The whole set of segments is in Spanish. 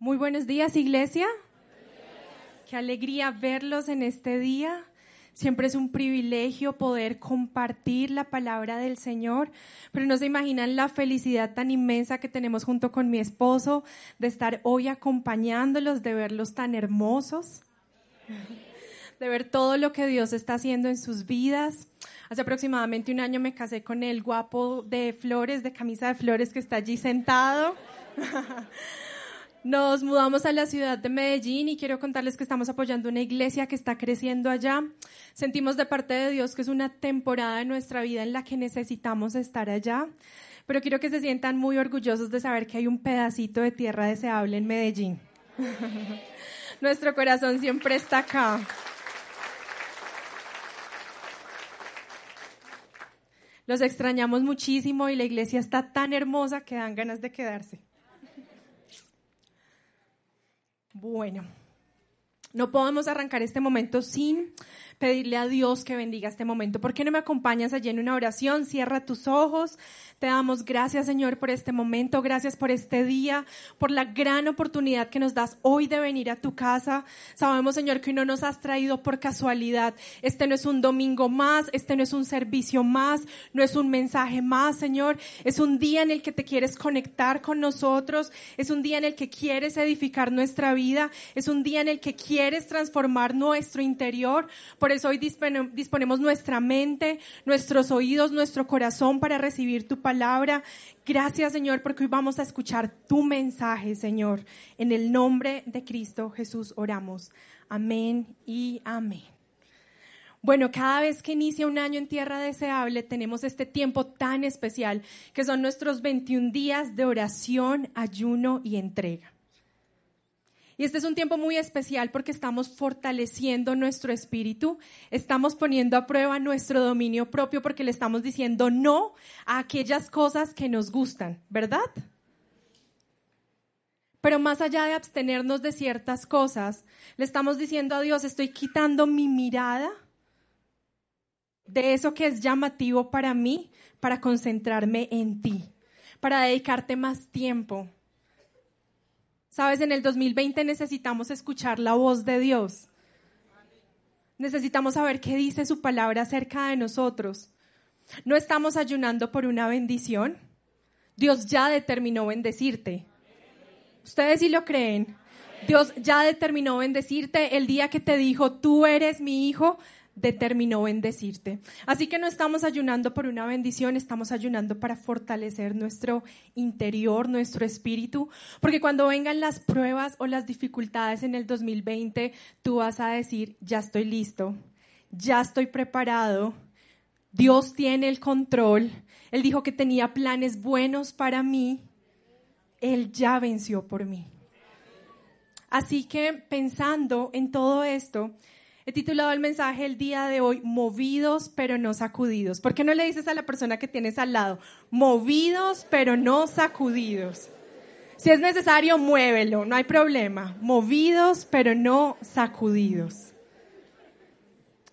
Muy buenos días, iglesia. Qué alegría verlos en este día. Siempre es un privilegio poder compartir la palabra del Señor, pero no se imaginan la felicidad tan inmensa que tenemos junto con mi esposo de estar hoy acompañándolos, de verlos tan hermosos, de ver todo lo que Dios está haciendo en sus vidas. Hace aproximadamente un año me casé con el guapo de flores, de camisa de flores que está allí sentado. Nos mudamos a la ciudad de Medellín y quiero contarles que estamos apoyando una iglesia que está creciendo allá. Sentimos de parte de Dios que es una temporada de nuestra vida en la que necesitamos estar allá, pero quiero que se sientan muy orgullosos de saber que hay un pedacito de tierra deseable en Medellín. Nuestro corazón siempre está acá. Los extrañamos muchísimo y la iglesia está tan hermosa que dan ganas de quedarse. Bueno, no podemos arrancar este momento sin pedirle a Dios que bendiga este momento. ¿Por qué no me acompañas allí en una oración? Cierra tus ojos. Te damos gracias, Señor, por este momento. Gracias por este día, por la gran oportunidad que nos das hoy de venir a tu casa. Sabemos, Señor, que no nos has traído por casualidad. Este no es un domingo más, este no es un servicio más, no es un mensaje más, Señor. Es un día en el que te quieres conectar con nosotros. Es un día en el que quieres edificar nuestra vida. Es un día en el que quieres transformar nuestro interior. Eso hoy disponemos nuestra mente, nuestros oídos, nuestro corazón para recibir tu palabra. Gracias, Señor, porque hoy vamos a escuchar tu mensaje, Señor. En el nombre de Cristo Jesús oramos. Amén y amén. Bueno, cada vez que inicia un año en tierra deseable, tenemos este tiempo tan especial, que son nuestros 21 días de oración, ayuno y entrega. Y este es un tiempo muy especial porque estamos fortaleciendo nuestro espíritu, estamos poniendo a prueba nuestro dominio propio porque le estamos diciendo no a aquellas cosas que nos gustan, ¿verdad? Pero más allá de abstenernos de ciertas cosas, le estamos diciendo a Dios, estoy quitando mi mirada de eso que es llamativo para mí, para concentrarme en ti, para dedicarte más tiempo, Sabes, en el 2020 necesitamos escuchar la voz de Dios. Necesitamos saber qué dice su palabra acerca de nosotros. No estamos ayunando por una bendición. Dios ya determinó bendecirte. Ustedes sí lo creen. Dios ya determinó bendecirte el día que te dijo, tú eres mi hijo, determinó bendecirte. Así que no estamos ayunando por una bendición, estamos ayunando para fortalecer nuestro interior, nuestro espíritu, porque cuando vengan las pruebas o las dificultades en el 2020, tú vas a decir, ya estoy listo, ya estoy preparado, Dios tiene el control, Él dijo que tenía planes buenos para mí, Él ya venció por mí. Así que pensando en todo esto, He titulado el mensaje el día de hoy, movidos pero no sacudidos. ¿Por qué no le dices a la persona que tienes al lado, movidos pero no sacudidos? Si es necesario, muévelo, no hay problema. Movidos pero no sacudidos.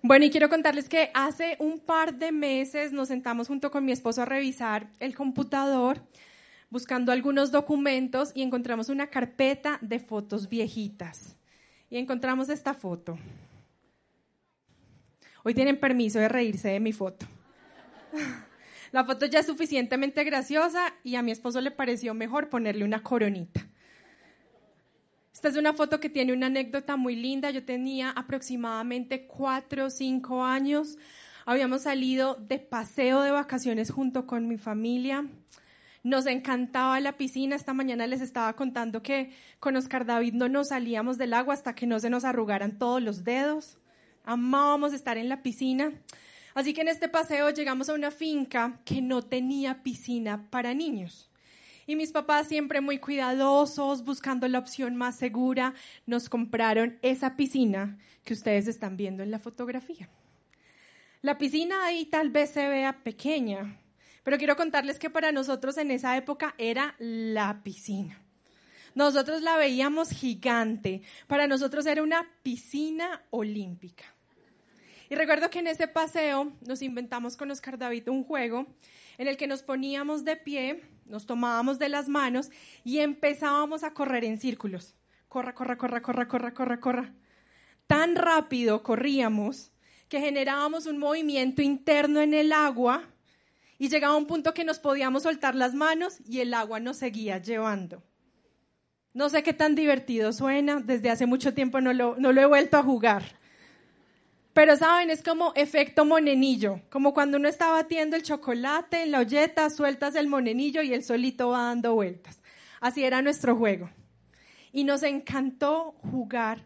Bueno, y quiero contarles que hace un par de meses nos sentamos junto con mi esposo a revisar el computador buscando algunos documentos y encontramos una carpeta de fotos viejitas. Y encontramos esta foto. Hoy tienen permiso de reírse de mi foto. La foto ya es suficientemente graciosa y a mi esposo le pareció mejor ponerle una coronita. Esta es una foto que tiene una anécdota muy linda. Yo tenía aproximadamente cuatro o cinco años. Habíamos salido de paseo de vacaciones junto con mi familia. Nos encantaba la piscina. Esta mañana les estaba contando que con Oscar David no nos salíamos del agua hasta que no se nos arrugaran todos los dedos amábamos estar en la piscina. Así que en este paseo llegamos a una finca que no tenía piscina para niños. Y mis papás, siempre muy cuidadosos, buscando la opción más segura, nos compraron esa piscina que ustedes están viendo en la fotografía. La piscina ahí tal vez se vea pequeña, pero quiero contarles que para nosotros en esa época era la piscina. Nosotros la veíamos gigante. Para nosotros era una piscina olímpica. Y recuerdo que en ese paseo nos inventamos con Oscar David un juego en el que nos poníamos de pie, nos tomábamos de las manos y empezábamos a correr en círculos. Corra, corra, corra, corra, corra, corra, corra. Tan rápido corríamos que generábamos un movimiento interno en el agua y llegaba un punto que nos podíamos soltar las manos y el agua nos seguía llevando. No sé qué tan divertido suena, desde hace mucho tiempo no lo, no lo he vuelto a jugar. Pero saben, es como efecto monenillo, como cuando uno está batiendo el chocolate en la olleta, sueltas el monenillo y el solito va dando vueltas. Así era nuestro juego. Y nos encantó jugar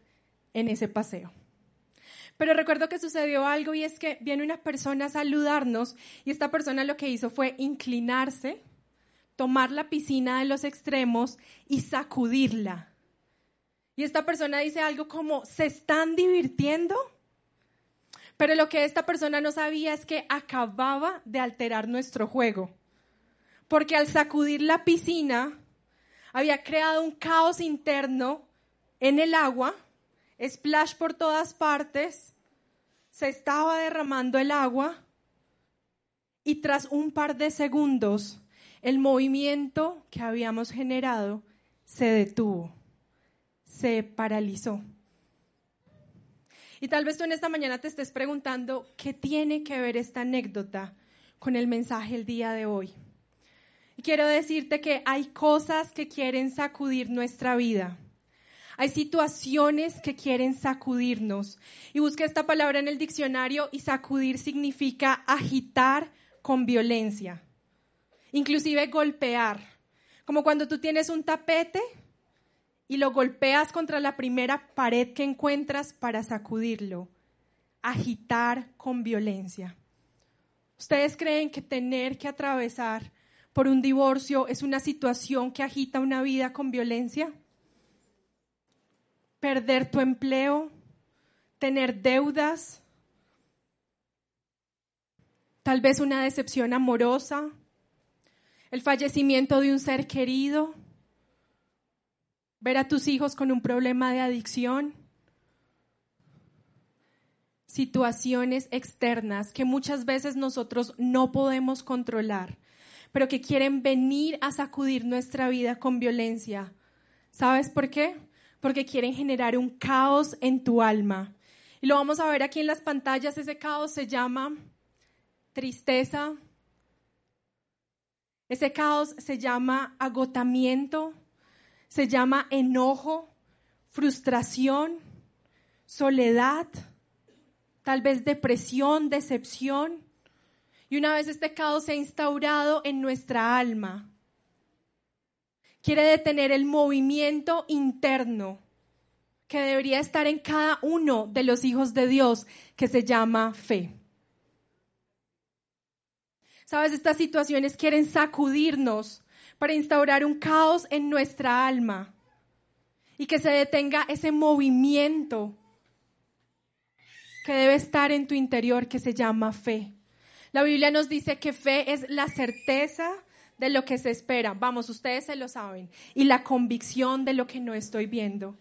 en ese paseo. Pero recuerdo que sucedió algo y es que viene una persona a saludarnos y esta persona lo que hizo fue inclinarse, tomar la piscina de los extremos y sacudirla. Y esta persona dice algo como, ¿se están divirtiendo? Pero lo que esta persona no sabía es que acababa de alterar nuestro juego. Porque al sacudir la piscina, había creado un caos interno en el agua, splash por todas partes, se estaba derramando el agua y tras un par de segundos el movimiento que habíamos generado se detuvo, se paralizó. Y tal vez tú en esta mañana te estés preguntando, ¿qué tiene que ver esta anécdota con el mensaje el día de hoy? Y quiero decirte que hay cosas que quieren sacudir nuestra vida. Hay situaciones que quieren sacudirnos. Y busca esta palabra en el diccionario y sacudir significa agitar con violencia. Inclusive golpear. Como cuando tú tienes un tapete y lo golpeas contra la primera pared que encuentras para sacudirlo. Agitar con violencia. ¿Ustedes creen que tener que atravesar por un divorcio es una situación que agita una vida con violencia? Perder tu empleo, tener deudas, tal vez una decepción amorosa, el fallecimiento de un ser querido ver a tus hijos con un problema de adicción, situaciones externas que muchas veces nosotros no podemos controlar, pero que quieren venir a sacudir nuestra vida con violencia. ¿Sabes por qué? Porque quieren generar un caos en tu alma. Y lo vamos a ver aquí en las pantallas, ese caos se llama tristeza, ese caos se llama agotamiento, se llama enojo, frustración, soledad, tal vez depresión, decepción. Y una vez este caos se ha instaurado en nuestra alma, quiere detener el movimiento interno que debería estar en cada uno de los hijos de Dios, que se llama fe. Sabes, estas situaciones quieren sacudirnos para instaurar un caos en nuestra alma y que se detenga ese movimiento que debe estar en tu interior que se llama fe. La Biblia nos dice que fe es la certeza de lo que se espera. Vamos, ustedes se lo saben. Y la convicción de lo que no estoy viendo.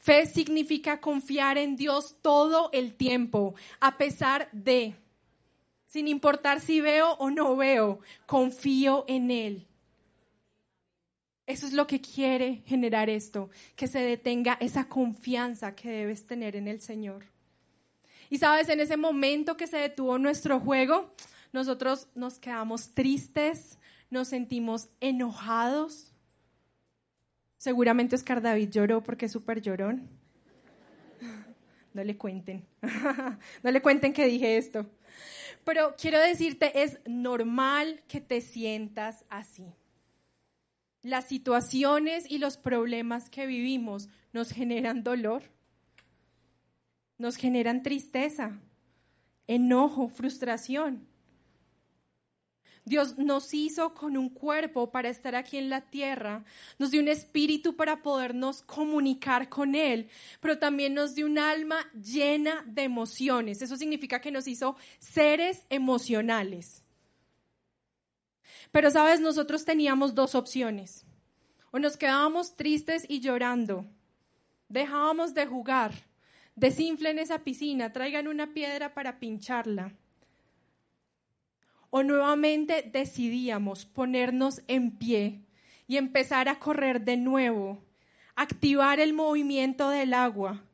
Fe significa confiar en Dios todo el tiempo, a pesar de, sin importar si veo o no veo, confío en Él. Eso es lo que quiere generar esto, que se detenga esa confianza que debes tener en el Señor. Y sabes, en ese momento que se detuvo nuestro juego, nosotros nos quedamos tristes, nos sentimos enojados. Seguramente Oscar David lloró porque es súper llorón. No le cuenten, no le cuenten que dije esto. Pero quiero decirte, es normal que te sientas así las situaciones y los problemas que vivimos nos generan dolor, nos generan tristeza, enojo, frustración. Dios nos hizo con un cuerpo para estar aquí en la tierra, nos dio un espíritu para podernos comunicar con Él, pero también nos dio un alma llena de emociones. Eso significa que nos hizo seres emocionales. Pero sabes, nosotros teníamos dos opciones. O nos quedábamos tristes y llorando, dejábamos de jugar, desinflen esa piscina, traigan una piedra para pincharla. O nuevamente decidíamos ponernos en pie y empezar a correr de nuevo, activar el movimiento del agua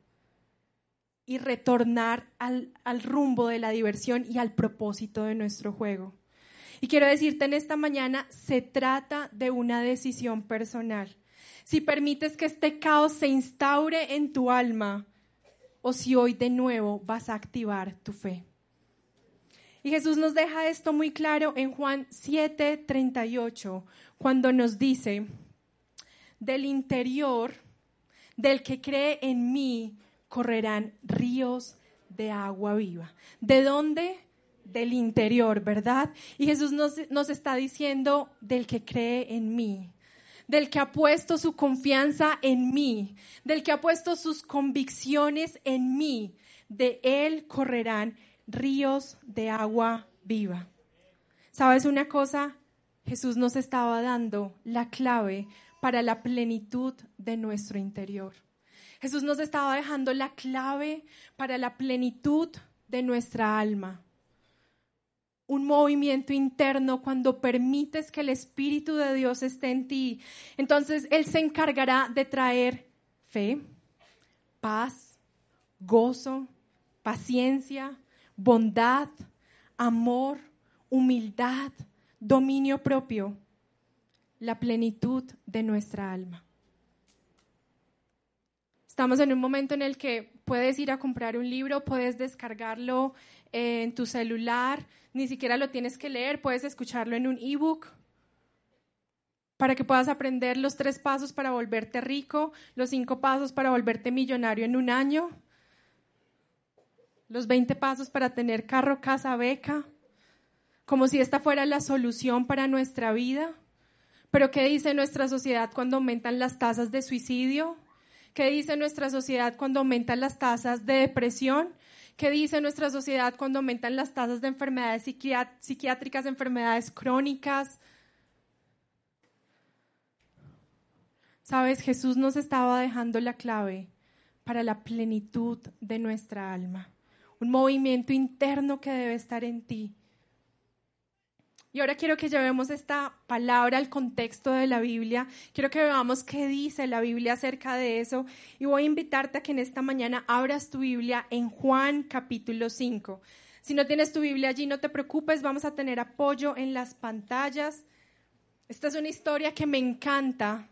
y retornar al, al, rumbo de la diversión y al propósito de nuestro juego. Y quiero decirte en esta mañana, se trata de una decisión personal. Si permites que este caos se instaure en tu alma o si hoy de nuevo vas a activar tu fe. Y Jesús nos deja esto muy claro en Juan 7, 38, cuando nos dice, del interior del que cree en mí correrán ríos de agua viva. ¿De dónde? Del interior, ¿verdad? Y Jesús nos, nos está diciendo del que cree en mí, del que ha puesto su confianza en mí, del que ha puesto sus convicciones en mí, de él correrán ríos de agua viva. ¿Sabes una cosa? Jesús nos estaba dando la clave para la plenitud de nuestro interior. Jesús nos estaba dejando la clave para la plenitud de nuestra alma un movimiento interno cuando permites que el Espíritu de Dios esté en ti. Entonces Él se encargará de traer fe, paz, gozo, paciencia, bondad, amor, humildad, dominio propio, la plenitud de nuestra alma. Estamos en un momento en el que puedes ir a comprar un libro, puedes descargarlo en tu celular, ni siquiera lo tienes que leer, puedes escucharlo en un ebook para que puedas aprender los tres pasos para volverte rico, los cinco pasos para volverte millonario en un año, los 20 pasos para tener carro, casa, beca, como si esta fuera la solución para nuestra vida. Pero ¿qué dice nuestra sociedad cuando aumentan las tasas de suicidio? ¿Qué dice nuestra sociedad cuando aumentan las tasas de depresión? ¿Qué dice nuestra sociedad cuando aumentan las tasas de enfermedades psiquiátricas, enfermedades crónicas? Sabes, Jesús nos estaba dejando la clave para la plenitud de nuestra alma, un movimiento interno que debe estar en ti y ahora quiero que llevemos esta palabra al contexto de la Biblia. Quiero que veamos qué dice la Biblia acerca de eso. Y voy a invitarte a que en esta mañana abras tu Biblia en Juan capítulo 5. Si no tienes tu Biblia allí, no te preocupes, vamos a tener apoyo en las pantallas. Esta es una historia que me encanta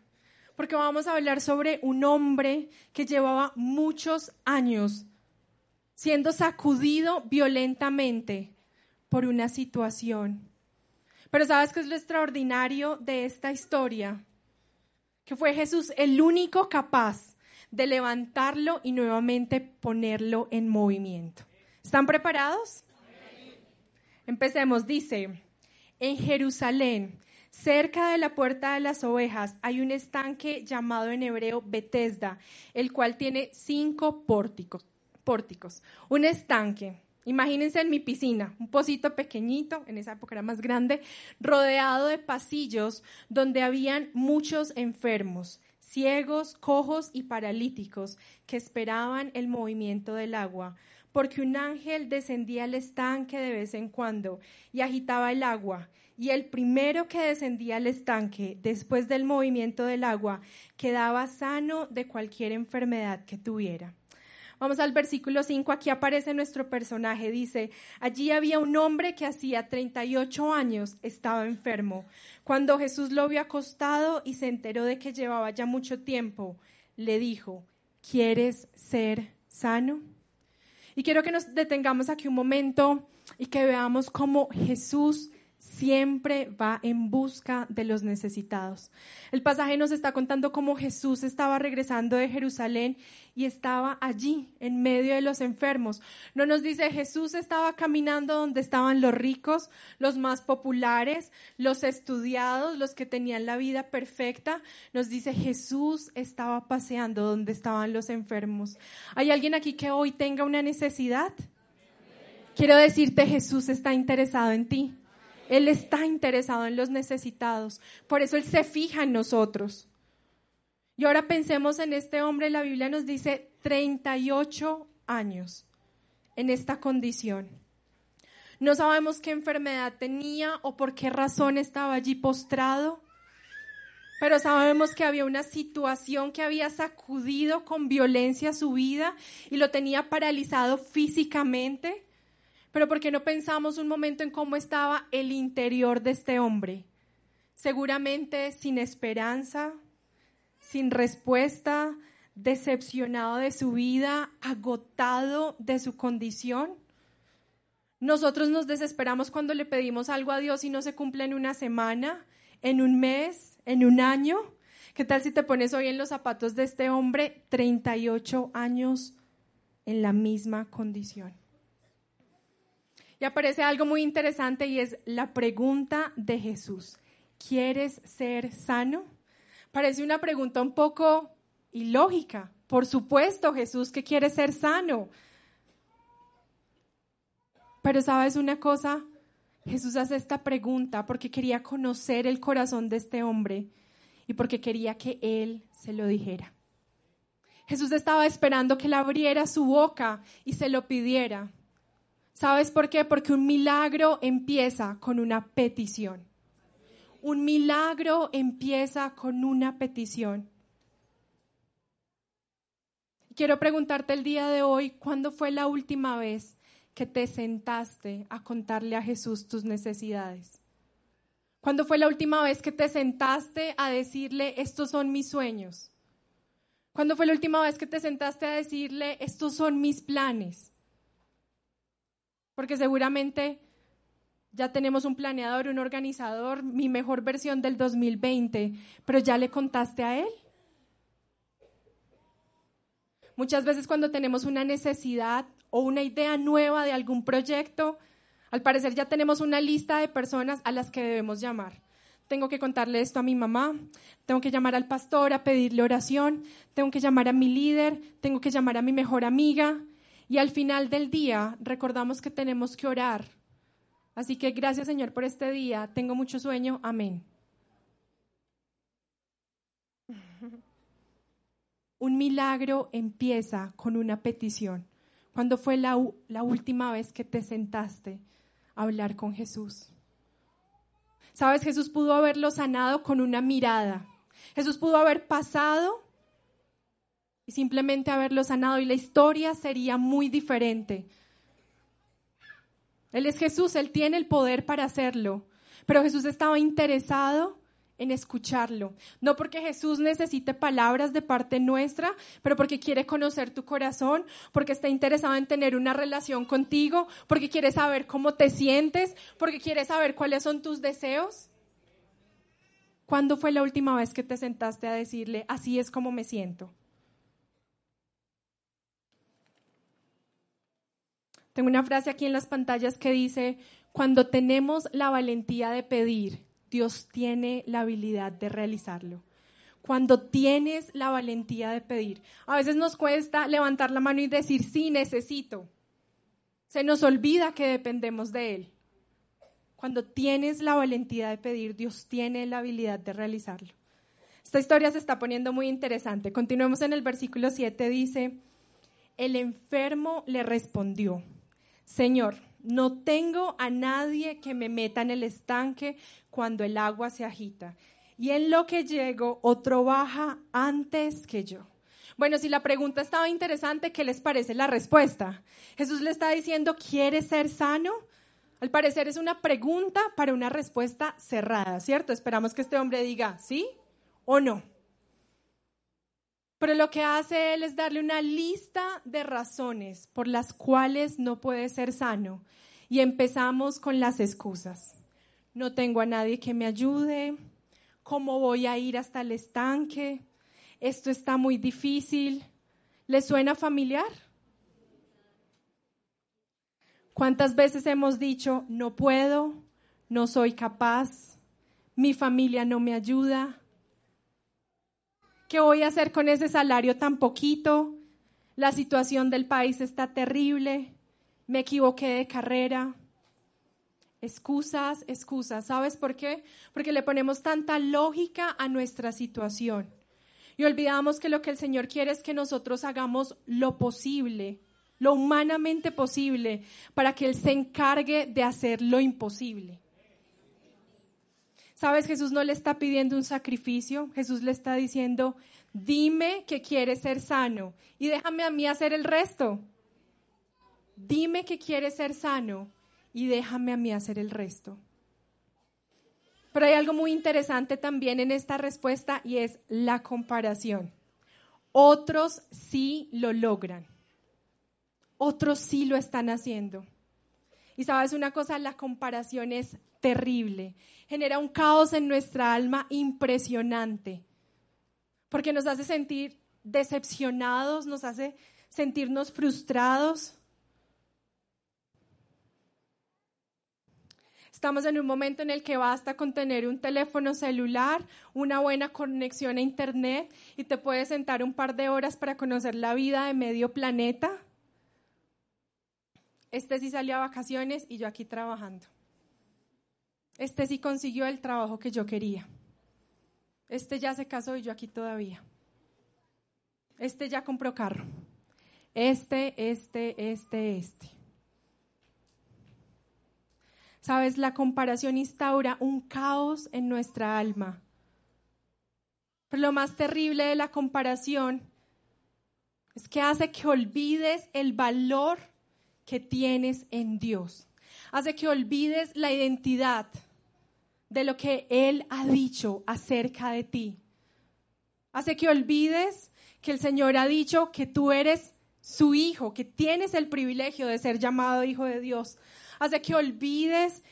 porque vamos a hablar sobre un hombre que llevaba muchos años siendo sacudido violentamente por una situación pero ¿sabes qué es lo extraordinario de esta historia? Que fue Jesús el único capaz de levantarlo y nuevamente ponerlo en movimiento. ¿Están preparados? Empecemos, dice, en Jerusalén, cerca de la puerta de las ovejas, hay un estanque llamado en hebreo Betesda, el cual tiene cinco pórticos. pórticos. Un estanque Imagínense en mi piscina, un pocito pequeñito, en esa época era más grande, rodeado de pasillos donde habían muchos enfermos, ciegos, cojos y paralíticos que esperaban el movimiento del agua, porque un ángel descendía al estanque de vez en cuando y agitaba el agua, y el primero que descendía al estanque después del movimiento del agua quedaba sano de cualquier enfermedad que tuviera. Vamos al versículo 5, aquí aparece nuestro personaje, dice, allí había un hombre que hacía 38 años estaba enfermo. Cuando Jesús lo vio acostado y se enteró de que llevaba ya mucho tiempo, le dijo, ¿quieres ser sano? Y quiero que nos detengamos aquí un momento y que veamos cómo Jesús siempre va en busca de los necesitados. El pasaje nos está contando cómo Jesús estaba regresando de Jerusalén y estaba allí, en medio de los enfermos. No nos dice Jesús estaba caminando donde estaban los ricos, los más populares, los estudiados, los que tenían la vida perfecta. Nos dice Jesús estaba paseando donde estaban los enfermos. ¿Hay alguien aquí que hoy tenga una necesidad? Quiero decirte, Jesús está interesado en ti. Él está interesado en los necesitados. Por eso Él se fija en nosotros. Y ahora pensemos en este hombre, la Biblia nos dice 38 años en esta condición. No sabemos qué enfermedad tenía o por qué razón estaba allí postrado, pero sabemos que había una situación que había sacudido con violencia su vida y lo tenía paralizado físicamente. Pero ¿por qué no pensamos un momento en cómo estaba el interior de este hombre? Seguramente sin esperanza, sin respuesta, decepcionado de su vida, agotado de su condición. Nosotros nos desesperamos cuando le pedimos algo a Dios y no se cumple en una semana, en un mes, en un año. ¿Qué tal si te pones hoy en los zapatos de este hombre 38 años en la misma condición? Y aparece algo muy interesante y es la pregunta de Jesús. ¿Quieres ser sano? Parece una pregunta un poco ilógica. Por supuesto, Jesús que quiere ser sano. Pero sabes una cosa, Jesús hace esta pregunta porque quería conocer el corazón de este hombre y porque quería que él se lo dijera. Jesús estaba esperando que le abriera su boca y se lo pidiera. ¿Sabes por qué? Porque un milagro empieza con una petición. Un milagro empieza con una petición. Quiero preguntarte el día de hoy, ¿cuándo fue la última vez que te sentaste a contarle a Jesús tus necesidades? ¿Cuándo fue la última vez que te sentaste a decirle, estos son mis sueños? ¿Cuándo fue la última vez que te sentaste a decirle, estos son mis planes? Porque seguramente ya tenemos un planeador, un organizador, mi mejor versión del 2020, pero ya le contaste a él. Muchas veces cuando tenemos una necesidad o una idea nueva de algún proyecto, al parecer ya tenemos una lista de personas a las que debemos llamar. Tengo que contarle esto a mi mamá, tengo que llamar al pastor a pedirle oración, tengo que llamar a mi líder, tengo que llamar a mi mejor amiga y al final del día recordamos que tenemos que orar. Así que gracias Señor por este día, tengo mucho sueño, amén. Un milagro empieza con una petición. ¿Cuándo fue la, la, última vez que te sentaste a hablar con Jesús? Sabes, Jesús pudo haberlo sanado con una mirada. Jesús pudo haber pasado simplemente haberlo sanado y la historia sería muy diferente. Él es Jesús, Él tiene el poder para hacerlo, pero Jesús estaba interesado en escucharlo. No porque Jesús necesite palabras de parte nuestra, pero porque quiere conocer tu corazón, porque está interesado en tener una relación contigo, porque quiere saber cómo te sientes, porque quiere saber cuáles son tus deseos. ¿Cuándo fue la última vez que te sentaste a decirle, así es como me siento? Tengo una frase aquí en las pantallas que dice, cuando tenemos la valentía de pedir, Dios tiene la habilidad de realizarlo. Cuando tienes la valentía de pedir, a veces nos cuesta levantar la mano y decir, sí, necesito. Se nos olvida que dependemos de Él. Cuando tienes la valentía de pedir, Dios tiene la habilidad de realizarlo. Esta historia se está poniendo muy interesante. Continuemos en el versículo 7, dice, el enfermo le respondió, Señor, no tengo a nadie que me meta en el estanque cuando el agua se agita. Y en lo que llego, otro baja antes que yo. Bueno, si la pregunta estaba interesante, ¿qué les parece la respuesta? Jesús le está diciendo, ¿quieres ser sano? Al parecer es una pregunta para una respuesta cerrada, ¿cierto? Esperamos que este hombre diga sí o no. Pero lo que hace él es darle una lista de razones por las cuales no puede ser sano. Y empezamos con las excusas. No tengo a nadie que me ayude. ¿Cómo voy a ir hasta el estanque? Esto está muy difícil. ¿Le suena familiar? ¿Cuántas veces hemos dicho, no puedo, no soy capaz, mi familia no me ayuda, ¿Qué voy a hacer con ese salario tan poquito? La situación del país está terrible. Me equivoqué de carrera. Excusas, excusas. ¿Sabes por qué? Porque le ponemos tanta lógica a nuestra situación. Y olvidamos que lo que el Señor quiere es que nosotros hagamos lo posible lo humanamente posible, para que Él se encargue de hacer lo imposible. ¿Sabes? Jesús no le está pidiendo un sacrificio, Jesús le está diciendo, dime que quieres ser sano y déjame a mí hacer el resto. Dime que quieres ser sano y déjame a mí hacer el resto. Pero hay algo muy interesante también en esta respuesta y es la comparación. Otros sí lo logran. Otros sí lo están haciendo. Y sabes una cosa, la comparación es terrible. Genera un caos en nuestra alma impresionante. Porque nos hace sentir decepcionados, nos hace sentirnos frustrados. Estamos en un momento en el que basta con tener un teléfono celular, una buena conexión a Internet y te puedes sentar un par de horas para conocer la vida de medio planeta. Este sí salió a vacaciones y yo aquí trabajando. Este sí consiguió el trabajo que yo quería. Este ya se casó y yo aquí todavía. Este ya compró carro. Este, este, este, este. Sabes, la comparación instaura un caos en nuestra alma. Pero lo más terrible de la comparación es que hace que olvides el valor que tienes en Dios. Hace que olvides la identidad de lo que Él ha dicho acerca de ti. Hace que olvides que el Señor ha dicho que tú eres su hijo, que tienes el privilegio de ser llamado hijo de Dios hace que olvides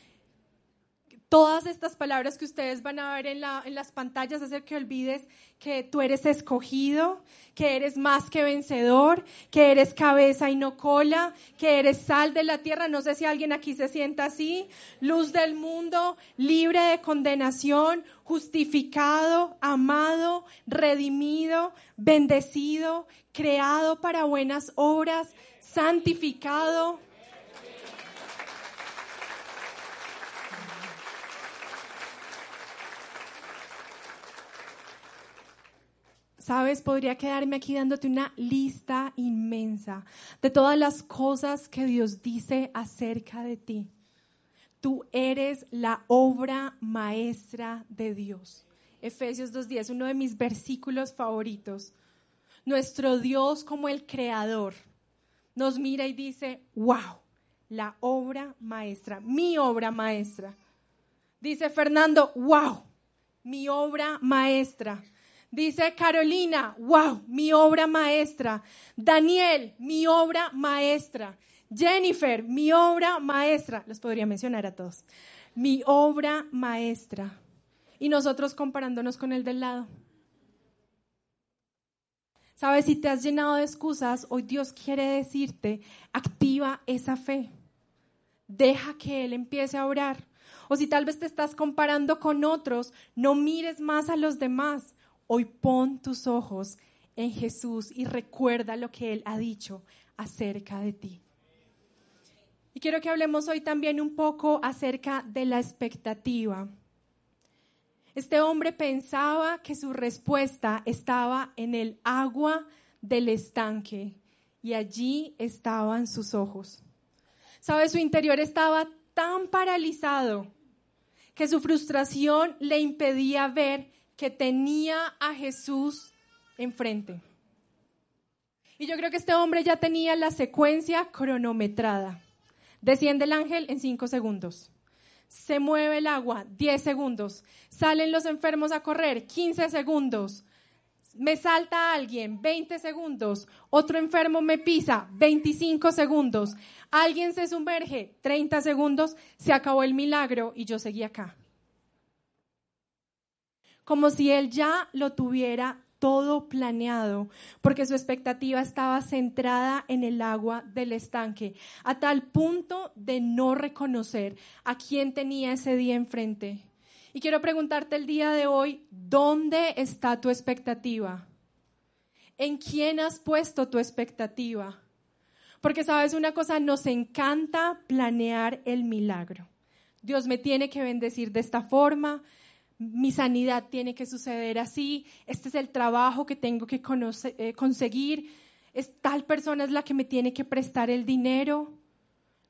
todas estas palabras que ustedes van a ver en, las pantallas, hace que olvides que tú eres escogido, que eres más que vencedor, que eres cabeza y no cola, que eres sal de la tierra. No sé si alguien aquí se sienta así. Luz del mundo, libre de condenación, justificado, amado, redimido, bendecido, creado para buenas obras, santificado Sabes, podría quedarme aquí dándote una lista inmensa de todas las cosas que Dios dice acerca de ti. Tú eres la obra maestra de Dios. Efesios 2.10, uno de mis versículos favoritos. Nuestro Dios como el creador nos mira y dice, wow, la obra maestra, mi obra maestra. Dice Fernando, wow, mi obra maestra. Dice Carolina, wow, mi obra maestra. Daniel, mi obra maestra. Jennifer, mi obra maestra. Los podría mencionar a todos. Mi obra maestra. Y nosotros comparándonos con el del lado. Sabes, si te has llenado de excusas, hoy Dios quiere decirte, activa esa fe. Deja que Él empiece a orar. O si tal vez te estás comparando con otros, no mires más a los demás. Hoy pon tus ojos en Jesús y recuerda lo que Él ha dicho acerca de ti. Y quiero que hablemos hoy también un poco acerca de la expectativa. Este hombre pensaba que su respuesta estaba en el agua del estanque y allí estaban sus ojos. ¿Sabe? Su interior estaba tan paralizado que su frustración le impedía ver que tenía a Jesús enfrente. Y yo creo que este hombre ya tenía la secuencia cronometrada. Desciende el ángel en cinco segundos. Se mueve el agua, 10 segundos. Salen los enfermos a correr, 15 segundos. Me salta alguien, 20 segundos. Otro enfermo me pisa, 25 segundos. Alguien se sumerge, 30 segundos. Se acabó el milagro y yo seguí acá como si él ya lo tuviera todo planeado, porque su expectativa estaba centrada en el agua del estanque, a tal punto de no reconocer a quién tenía ese día enfrente. Y quiero preguntarte el día de hoy, ¿dónde está tu expectativa? ¿En quién has puesto tu expectativa? Porque sabes una cosa, nos encanta planear el milagro. Dios me tiene que bendecir de esta forma, mi sanidad tiene que suceder así, este es el trabajo que tengo que eh, conseguir, es tal persona es la que me tiene que prestar el dinero.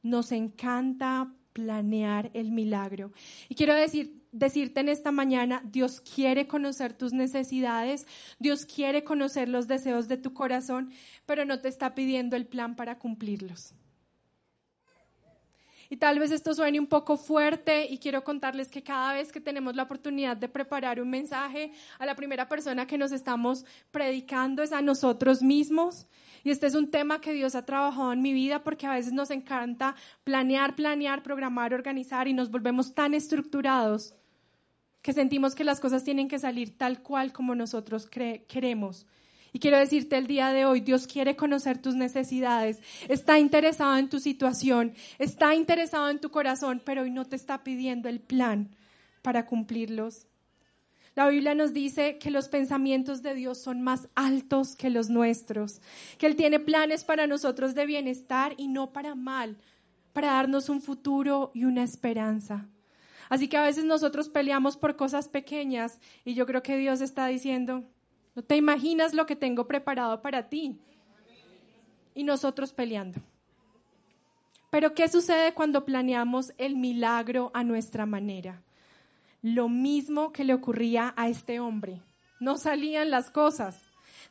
Nos encanta planear el milagro. Y quiero decir, decirte en esta mañana, Dios quiere conocer tus necesidades, Dios quiere conocer los deseos de tu corazón, pero no te está pidiendo el plan para cumplirlos. Y tal vez esto suene un poco fuerte y quiero contarles que cada vez que tenemos la oportunidad de preparar un mensaje a la primera persona que nos estamos predicando es a nosotros mismos. Y este es un tema que Dios ha trabajado en mi vida porque a veces nos encanta planear, planear, programar, organizar y nos volvemos tan estructurados que sentimos que las cosas tienen que salir tal cual como nosotros queremos. Y quiero decirte el día de hoy, Dios quiere conocer tus necesidades, está interesado en tu situación, está interesado en tu corazón, pero hoy no te está pidiendo el plan para cumplirlos. La Biblia nos dice que los pensamientos de Dios son más altos que los nuestros, que Él tiene planes para nosotros de bienestar y no para mal, para darnos un futuro y una esperanza. Así que a veces nosotros peleamos por cosas pequeñas y yo creo que Dios está diciendo, no te imaginas lo que tengo preparado para ti. Y nosotros peleando. Pero ¿qué sucede cuando planeamos el milagro a nuestra manera? Lo mismo que le ocurría a este hombre. No salían las cosas.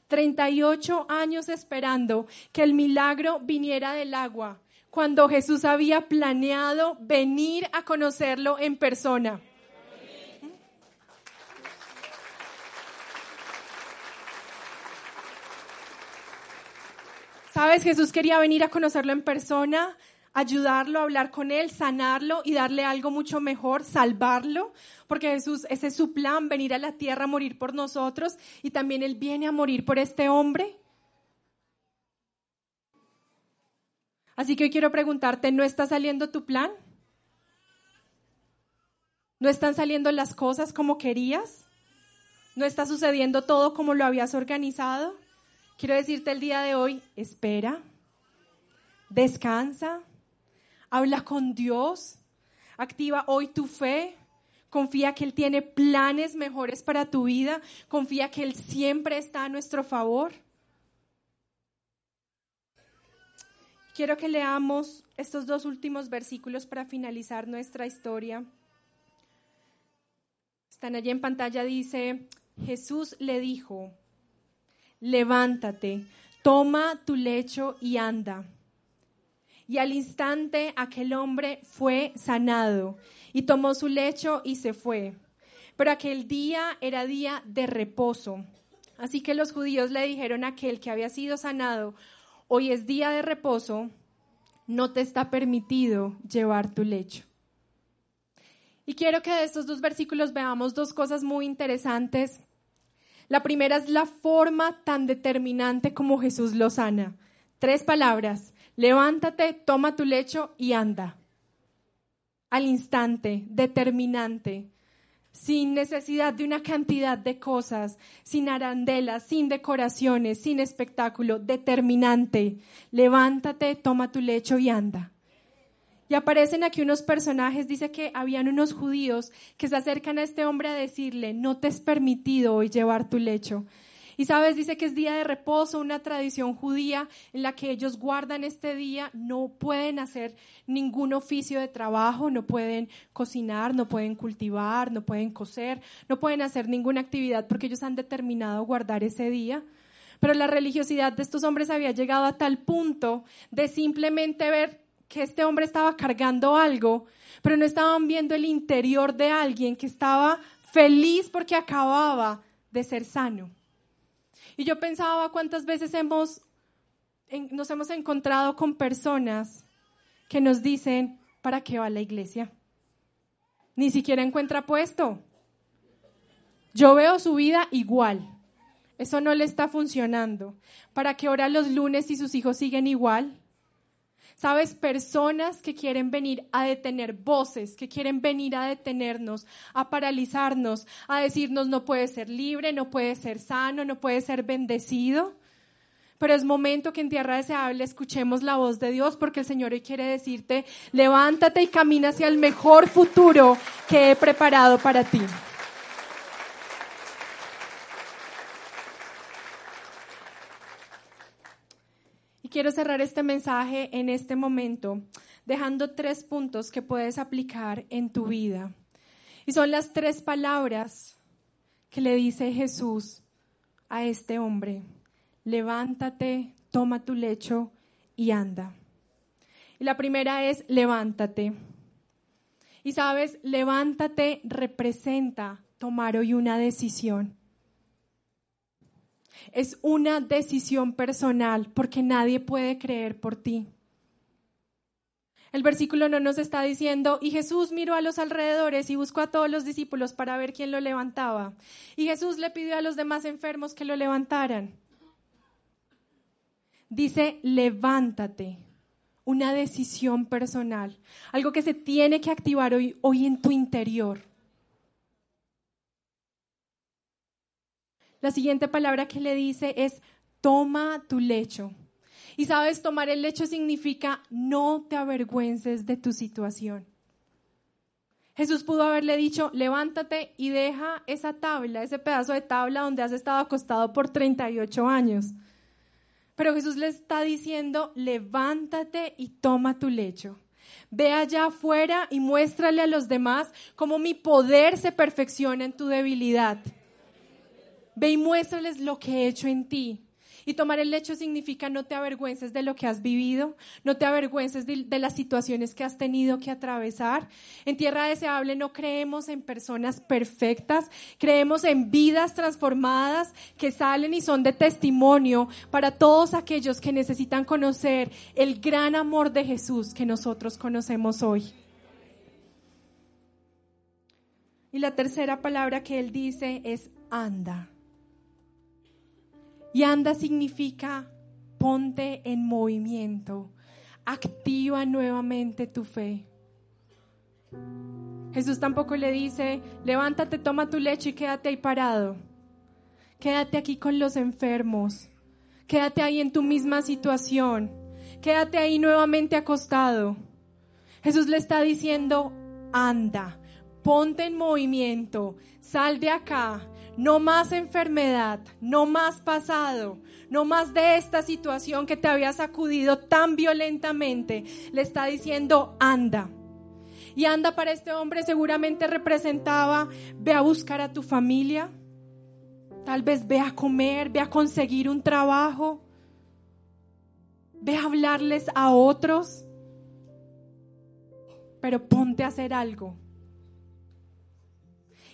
38 años esperando que el milagro viniera del agua, cuando Jesús había planeado venir a conocerlo en persona. ¿Sabes? Jesús quería venir a conocerlo en persona, ayudarlo, hablar con él, sanarlo y darle algo mucho mejor, salvarlo, porque Jesús, ese es su plan, venir a la tierra a morir por nosotros y también él viene a morir por este hombre. Así que hoy quiero preguntarte, ¿no está saliendo tu plan? ¿No están saliendo las cosas como querías? ¿No está sucediendo todo como lo habías organizado? Quiero decirte el día de hoy, espera, descansa, habla con Dios, activa hoy tu fe, confía que Él tiene planes mejores para tu vida, confía que Él siempre está a nuestro favor. Quiero que leamos estos dos últimos versículos para finalizar nuestra historia. Están allí en pantalla, dice, Jesús le dijo, levántate, toma tu lecho y anda. Y al instante aquel hombre fue sanado y tomó su lecho y se fue. Pero aquel día era día de reposo. Así que los judíos le dijeron a aquel que había sido sanado, hoy es día de reposo, no te está permitido llevar tu lecho. Y quiero que de estos dos versículos veamos dos cosas muy interesantes la primera es la forma tan determinante como Jesús lo sana. Tres palabras. Levántate, toma tu lecho y anda. Al instante, determinante, sin necesidad de una cantidad de cosas, sin arandelas, sin decoraciones, sin espectáculo, determinante. Levántate, toma tu lecho y anda. Y aparecen aquí unos personajes, dice que habían unos judíos que se acercan a este hombre a decirle, no te es permitido hoy llevar tu lecho. Y sabes, dice que es día de reposo, una tradición judía en la que ellos guardan este día, no pueden hacer ningún oficio de trabajo, no pueden cocinar, no pueden cultivar, no pueden coser, no pueden hacer ninguna actividad porque ellos han determinado guardar ese día. Pero la religiosidad de estos hombres había llegado a tal punto de simplemente ver que este hombre estaba cargando algo, pero no estaban viendo el interior de alguien que estaba feliz porque acababa de ser sano. Y yo pensaba cuántas veces hemos, nos hemos encontrado con personas que nos dicen, ¿para qué va la iglesia? Ni siquiera encuentra puesto. Yo veo su vida igual. Eso no le está funcionando. ¿Para qué ora los lunes si sus hijos siguen igual? Sabes, personas que quieren venir a detener voces, que quieren venir a detenernos, a paralizarnos, a decirnos no puede ser libre, no puede ser sano, no puede ser bendecido. Pero es momento que en tierra deseable escuchemos la voz de Dios porque el Señor hoy quiere decirte, levántate y camina hacia el mejor futuro que he preparado para ti. Y quiero cerrar este mensaje en este momento dejando tres puntos que puedes aplicar en tu vida. Y son las tres palabras que le dice Jesús a este hombre. Levántate, toma tu lecho y anda. Y la primera es levántate. Y sabes, levántate representa tomar hoy una decisión. Es una decisión personal porque nadie puede creer por ti. El versículo no nos está diciendo, y Jesús miró a los alrededores y buscó a todos los discípulos para ver quién lo levantaba. Y Jesús le pidió a los demás enfermos que lo levantaran. Dice, levántate, una decisión personal, algo que se tiene que activar hoy, hoy en tu interior. La siguiente palabra que le dice es, toma tu lecho. Y sabes, tomar el lecho significa no te avergüences de tu situación. Jesús pudo haberle dicho, levántate y deja esa tabla, ese pedazo de tabla donde has estado acostado por 38 años. Pero Jesús le está diciendo, levántate y toma tu lecho. Ve allá afuera y muéstrale a los demás cómo mi poder se perfecciona en tu debilidad. Ve y muéstrales lo que he hecho en ti. Y tomar el lecho significa no te avergüences de lo que has vivido, no te avergüences de, las situaciones que has tenido que atravesar. En Tierra Deseable no creemos en personas perfectas, creemos en vidas transformadas que salen y son de testimonio para todos aquellos que necesitan conocer el gran amor de Jesús que nosotros conocemos hoy. Y la tercera palabra que él dice es anda. Y anda significa ponte en movimiento, activa nuevamente tu fe. Jesús tampoco le dice, levántate, toma tu leche y quédate ahí parado. Quédate aquí con los enfermos. Quédate ahí en tu misma situación. Quédate ahí nuevamente acostado. Jesús le está diciendo, anda, ponte en movimiento, sal de acá, no más enfermedad, no más pasado, no más de esta situación que te había sacudido tan violentamente. Le está diciendo, anda. Y anda para este hombre seguramente representaba, ve a buscar a tu familia, tal vez ve a comer, ve a conseguir un trabajo, ve a hablarles a otros, pero ponte a hacer algo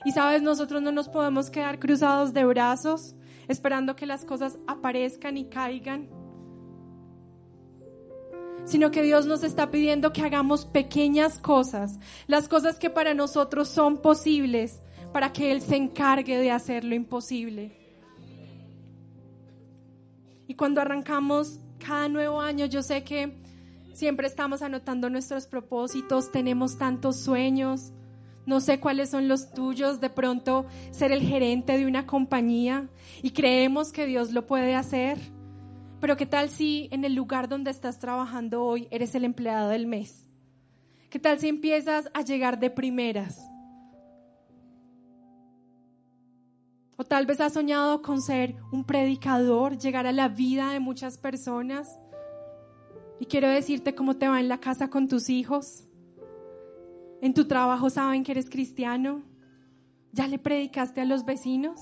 y sabes, nosotros no nos podemos quedar cruzados de brazos esperando que las cosas aparezcan y caigan, sino que Dios nos está pidiendo que hagamos pequeñas cosas, las cosas que para nosotros son posibles, para que Él se encargue de hacer lo imposible. Y cuando arrancamos cada nuevo año, yo sé que siempre estamos anotando nuestros propósitos, tenemos tantos sueños, no sé cuáles son los tuyos, de pronto ser el gerente de una compañía y creemos que Dios lo puede hacer. Pero ¿qué tal si en el lugar donde estás trabajando hoy eres el empleado del mes? ¿Qué tal si empiezas a llegar de primeras? O tal vez has soñado con ser un predicador, llegar a la vida de muchas personas. Y quiero decirte cómo te va en la casa con tus hijos. ¿En tu trabajo saben que eres cristiano? ¿Ya le predicaste a los vecinos?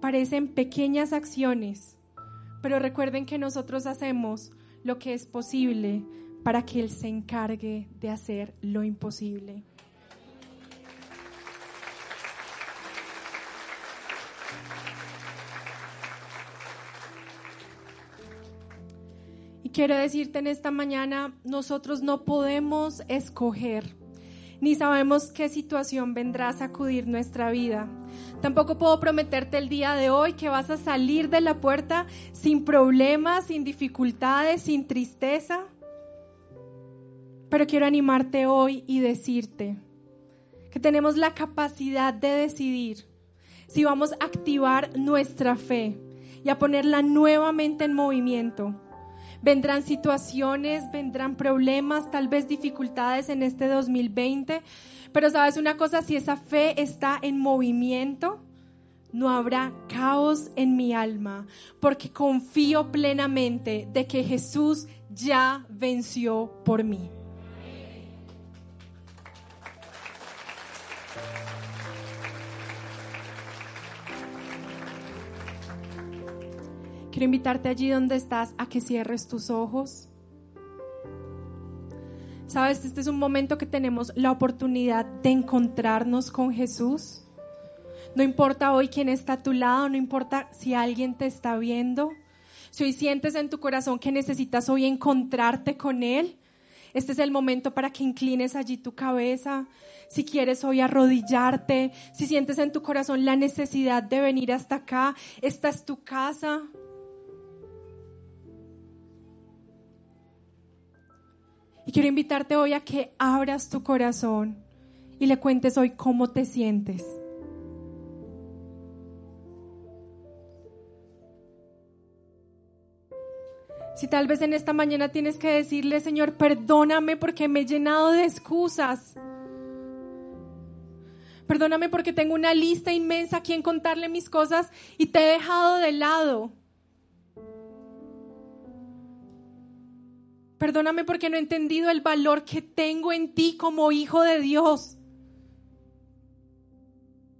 Parecen pequeñas acciones, pero recuerden que nosotros hacemos lo que es posible para que Él se encargue de hacer lo imposible. Quiero decirte en esta mañana, nosotros no podemos escoger, ni sabemos qué situación vendrá a sacudir nuestra vida. Tampoco puedo prometerte el día de hoy que vas a salir de la puerta sin problemas, sin dificultades, sin tristeza. Pero quiero animarte hoy y decirte que tenemos la capacidad de decidir si vamos a activar nuestra fe y a ponerla nuevamente en movimiento Vendrán situaciones, vendrán problemas, tal vez dificultades en este 2020, pero sabes una cosa, si esa fe está en movimiento, no habrá caos en mi alma, porque confío plenamente de que Jesús ya venció por mí. Quiero invitarte allí donde estás a que cierres tus ojos. Sabes, este es un momento que tenemos la oportunidad de encontrarnos con Jesús. No importa hoy quién está a tu lado, no importa si alguien te está viendo. Si hoy sientes en tu corazón que necesitas hoy encontrarte con Él, este es el momento para que inclines allí tu cabeza. Si quieres hoy arrodillarte, si sientes en tu corazón la necesidad de venir hasta acá, esta es tu casa. Y quiero invitarte hoy a que abras tu corazón y le cuentes hoy cómo te sientes. Si tal vez en esta mañana tienes que decirle, Señor, perdóname porque me he llenado de excusas. Perdóname porque tengo una lista inmensa a quien contarle mis cosas y te he dejado de lado. Perdóname porque no he entendido el valor que tengo en ti como hijo de Dios.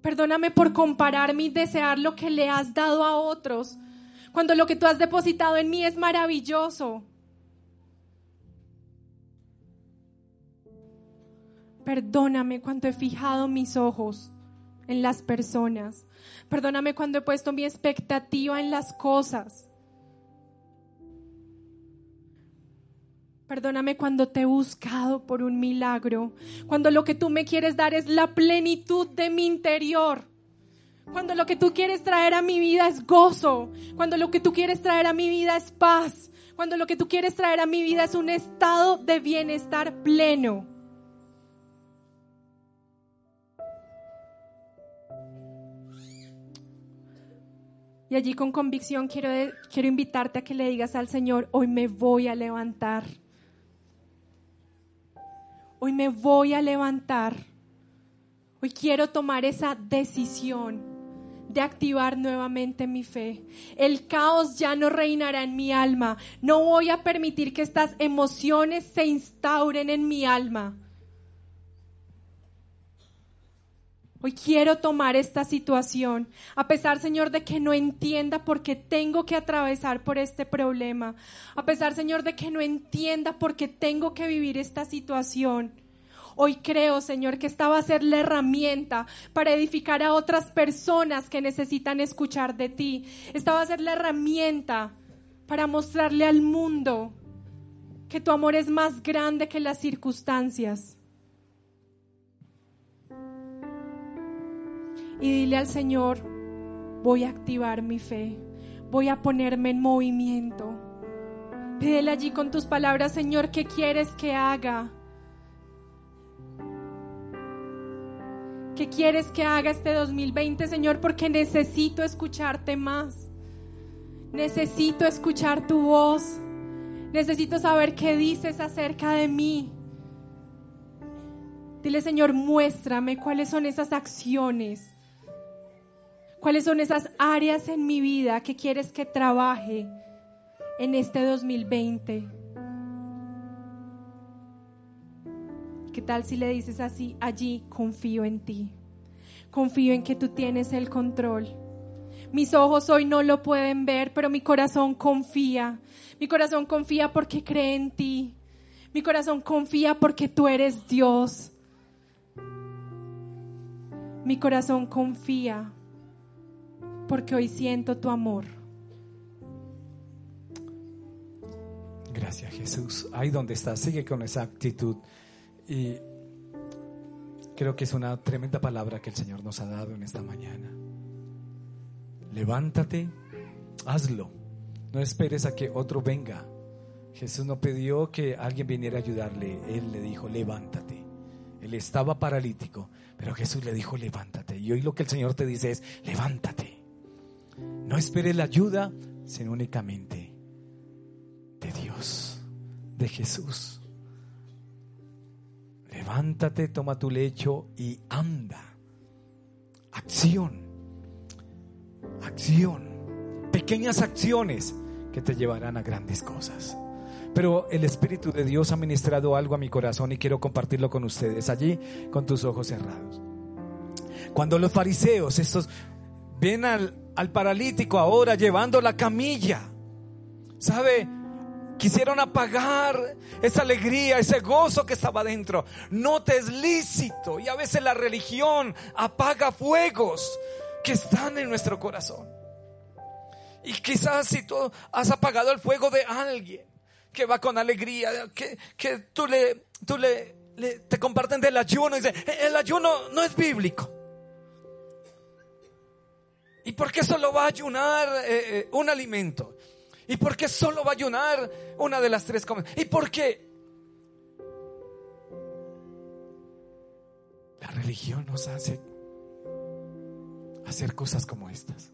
Perdóname por compararme y desear lo que le has dado a otros cuando lo que tú has depositado en mí es maravilloso. Perdóname cuando he fijado mis ojos en las personas. Perdóname cuando he puesto mi expectativa en las cosas. Perdóname cuando te he buscado por un milagro, cuando lo que tú me quieres dar es la plenitud de mi interior. Cuando lo que tú quieres traer a mi vida es gozo. Cuando lo que tú quieres traer a mi vida es paz. Cuando lo que tú quieres traer a mi vida es un estado de bienestar pleno. Y allí con convicción quiero, quiero invitarte a que le digas al Señor, hoy me voy a levantar. Hoy me voy a levantar. Hoy quiero tomar esa decisión de activar nuevamente mi fe. El caos ya no reinará en mi alma. No voy a permitir que estas emociones se instauren en mi alma. Hoy quiero tomar esta situación, a pesar, Señor, de que no entienda por qué tengo que atravesar por este problema, a pesar, Señor, de que no entienda por qué tengo que vivir esta situación. Hoy creo, Señor, que esta va a ser la herramienta para edificar a otras personas que necesitan escuchar de ti. Esta va a ser la herramienta para mostrarle al mundo que tu amor es más grande que las circunstancias. Y dile al Señor, voy a activar mi fe, voy a ponerme en movimiento. Pídele allí con tus palabras, Señor, ¿qué quieres que haga? ¿Qué quieres que haga este 2020, Señor? Porque necesito escucharte más. Necesito escuchar tu voz. Necesito saber qué dices acerca de mí. Dile, Señor, muéstrame cuáles son esas acciones. ¿Cuáles son esas áreas en mi vida que quieres que trabaje en este 2020? ¿Qué tal si le dices así, allí confío en ti? Confío en que tú tienes el control. Mis ojos hoy no lo pueden ver, pero mi corazón confía. Mi corazón confía porque cree en ti. Mi corazón confía porque tú eres Dios. Mi corazón confía porque hoy siento tu amor. Gracias Jesús. Ahí donde estás, sigue con esa actitud. Y creo que es una tremenda palabra que el Señor nos ha dado en esta mañana. Levántate, hazlo. No esperes a que otro venga. Jesús no pidió que alguien viniera a ayudarle. Él le dijo, levántate. Él estaba paralítico, pero Jesús le dijo, levántate. Y hoy lo que el Señor te dice es, levántate. No esperes la ayuda, sino únicamente de Dios, de Jesús. Levántate, toma tu lecho y anda. Acción. acción, pequeñas acciones que te llevarán a grandes cosas. Pero el Espíritu de Dios ha ministrado algo a mi corazón y quiero compartirlo con ustedes allí con tus ojos cerrados. Cuando los fariseos, estos, ven al, al paralítico ahora llevando la camilla, ¿sabe? Quisieron apagar esa alegría, ese gozo que estaba dentro. No te es lícito. Y a veces la religión apaga fuegos que están en nuestro corazón. Y quizás si tú has apagado el fuego de alguien que va con alegría, que, que tú le, tú le, te comparten del ayuno y dice, el ayuno no es bíblico. ¿Y por qué solo va a ayunar eh, eh, un alimento? ¿Y por qué solo va a ayunar una de las tres comidas? ¿Y por qué? La religión nos hace hacer cosas como estas.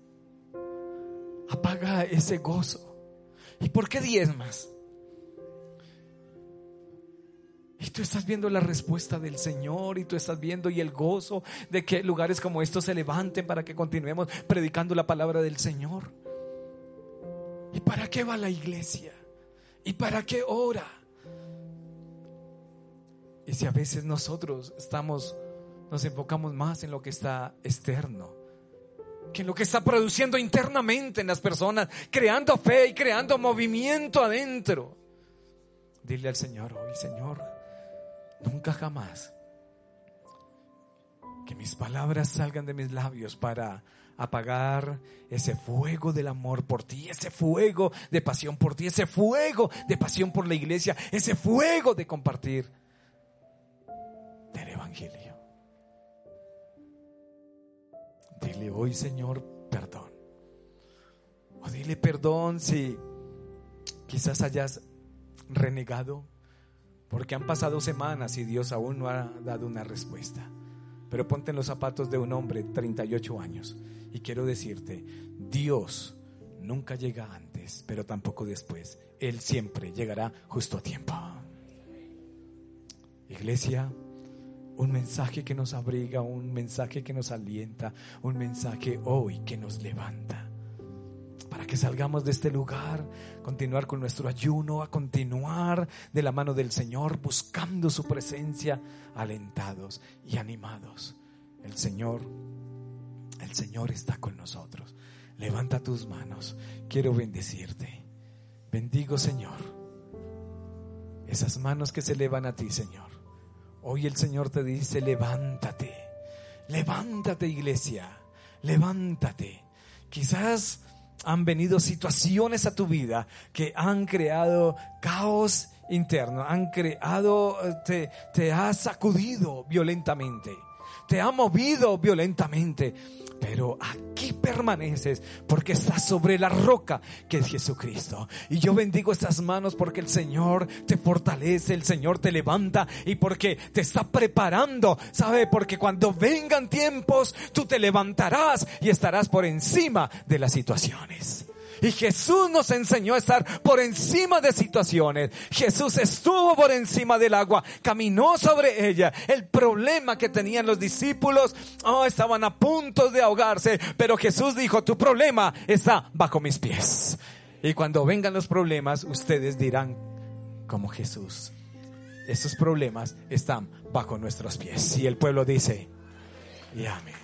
Apaga ese gozo. ¿Y por qué diezmas? Y tú estás viendo la respuesta del Señor y tú estás viendo y el gozo de que lugares como estos se levanten para que continuemos predicando la palabra del Señor. ¿Y para qué va la iglesia? ¿Y para qué ora? Y si a veces nosotros estamos, nos enfocamos más en lo que está externo, que en lo que está produciendo internamente en las personas, creando fe y creando movimiento adentro. Dile al Señor hoy, Señor, nunca jamás que mis palabras salgan de mis labios para apagar ese fuego del amor por ti, ese fuego de pasión por ti, ese fuego de pasión por la iglesia, ese fuego de compartir del Evangelio. Dile hoy, Señor, perdón. O dile perdón si quizás hayas renegado, porque han pasado semanas y Dios aún no ha dado una respuesta. Pero ponte en los zapatos de un hombre, 38 años, y quiero decirte, Dios nunca llega antes, pero tampoco después. Él siempre llegará justo a tiempo. Iglesia, un mensaje que nos abriga, un mensaje que nos alienta, un mensaje hoy que nos levanta. Que salgamos de este lugar, continuar con nuestro ayuno, a continuar de la mano del Señor, buscando su presencia, alentados y animados. El Señor el Señor está con nosotros. Levanta tus manos. Quiero bendecirte. Bendigo, Señor, esas manos que se elevan a ti, Señor. Hoy el Señor te dice, levántate. Levántate, iglesia. Levántate. Quizás han venido situaciones a tu vida que han creado caos interno, han creado, te, te ha sacudido violentamente, te ha movido violentamente pero aquí permaneces porque estás sobre la roca que es Jesucristo. Y yo bendigo estas manos porque el Señor te fortalece, el Señor te levanta y porque te está preparando. ¿Sabe? Porque cuando vengan tiempos, tú te levantarás y estarás por encima de las situaciones. Y Jesús nos enseñó a estar por encima de situaciones. Jesús estuvo por encima del agua, caminó sobre ella. El problema que tenían los discípulos, oh, estaban a punto de ahogarse, pero Jesús dijo, tu problema está bajo mis pies. Y cuando vengan los problemas, ustedes dirán, como Jesús, esos problemas están bajo nuestros pies. Y el pueblo dice, y amén.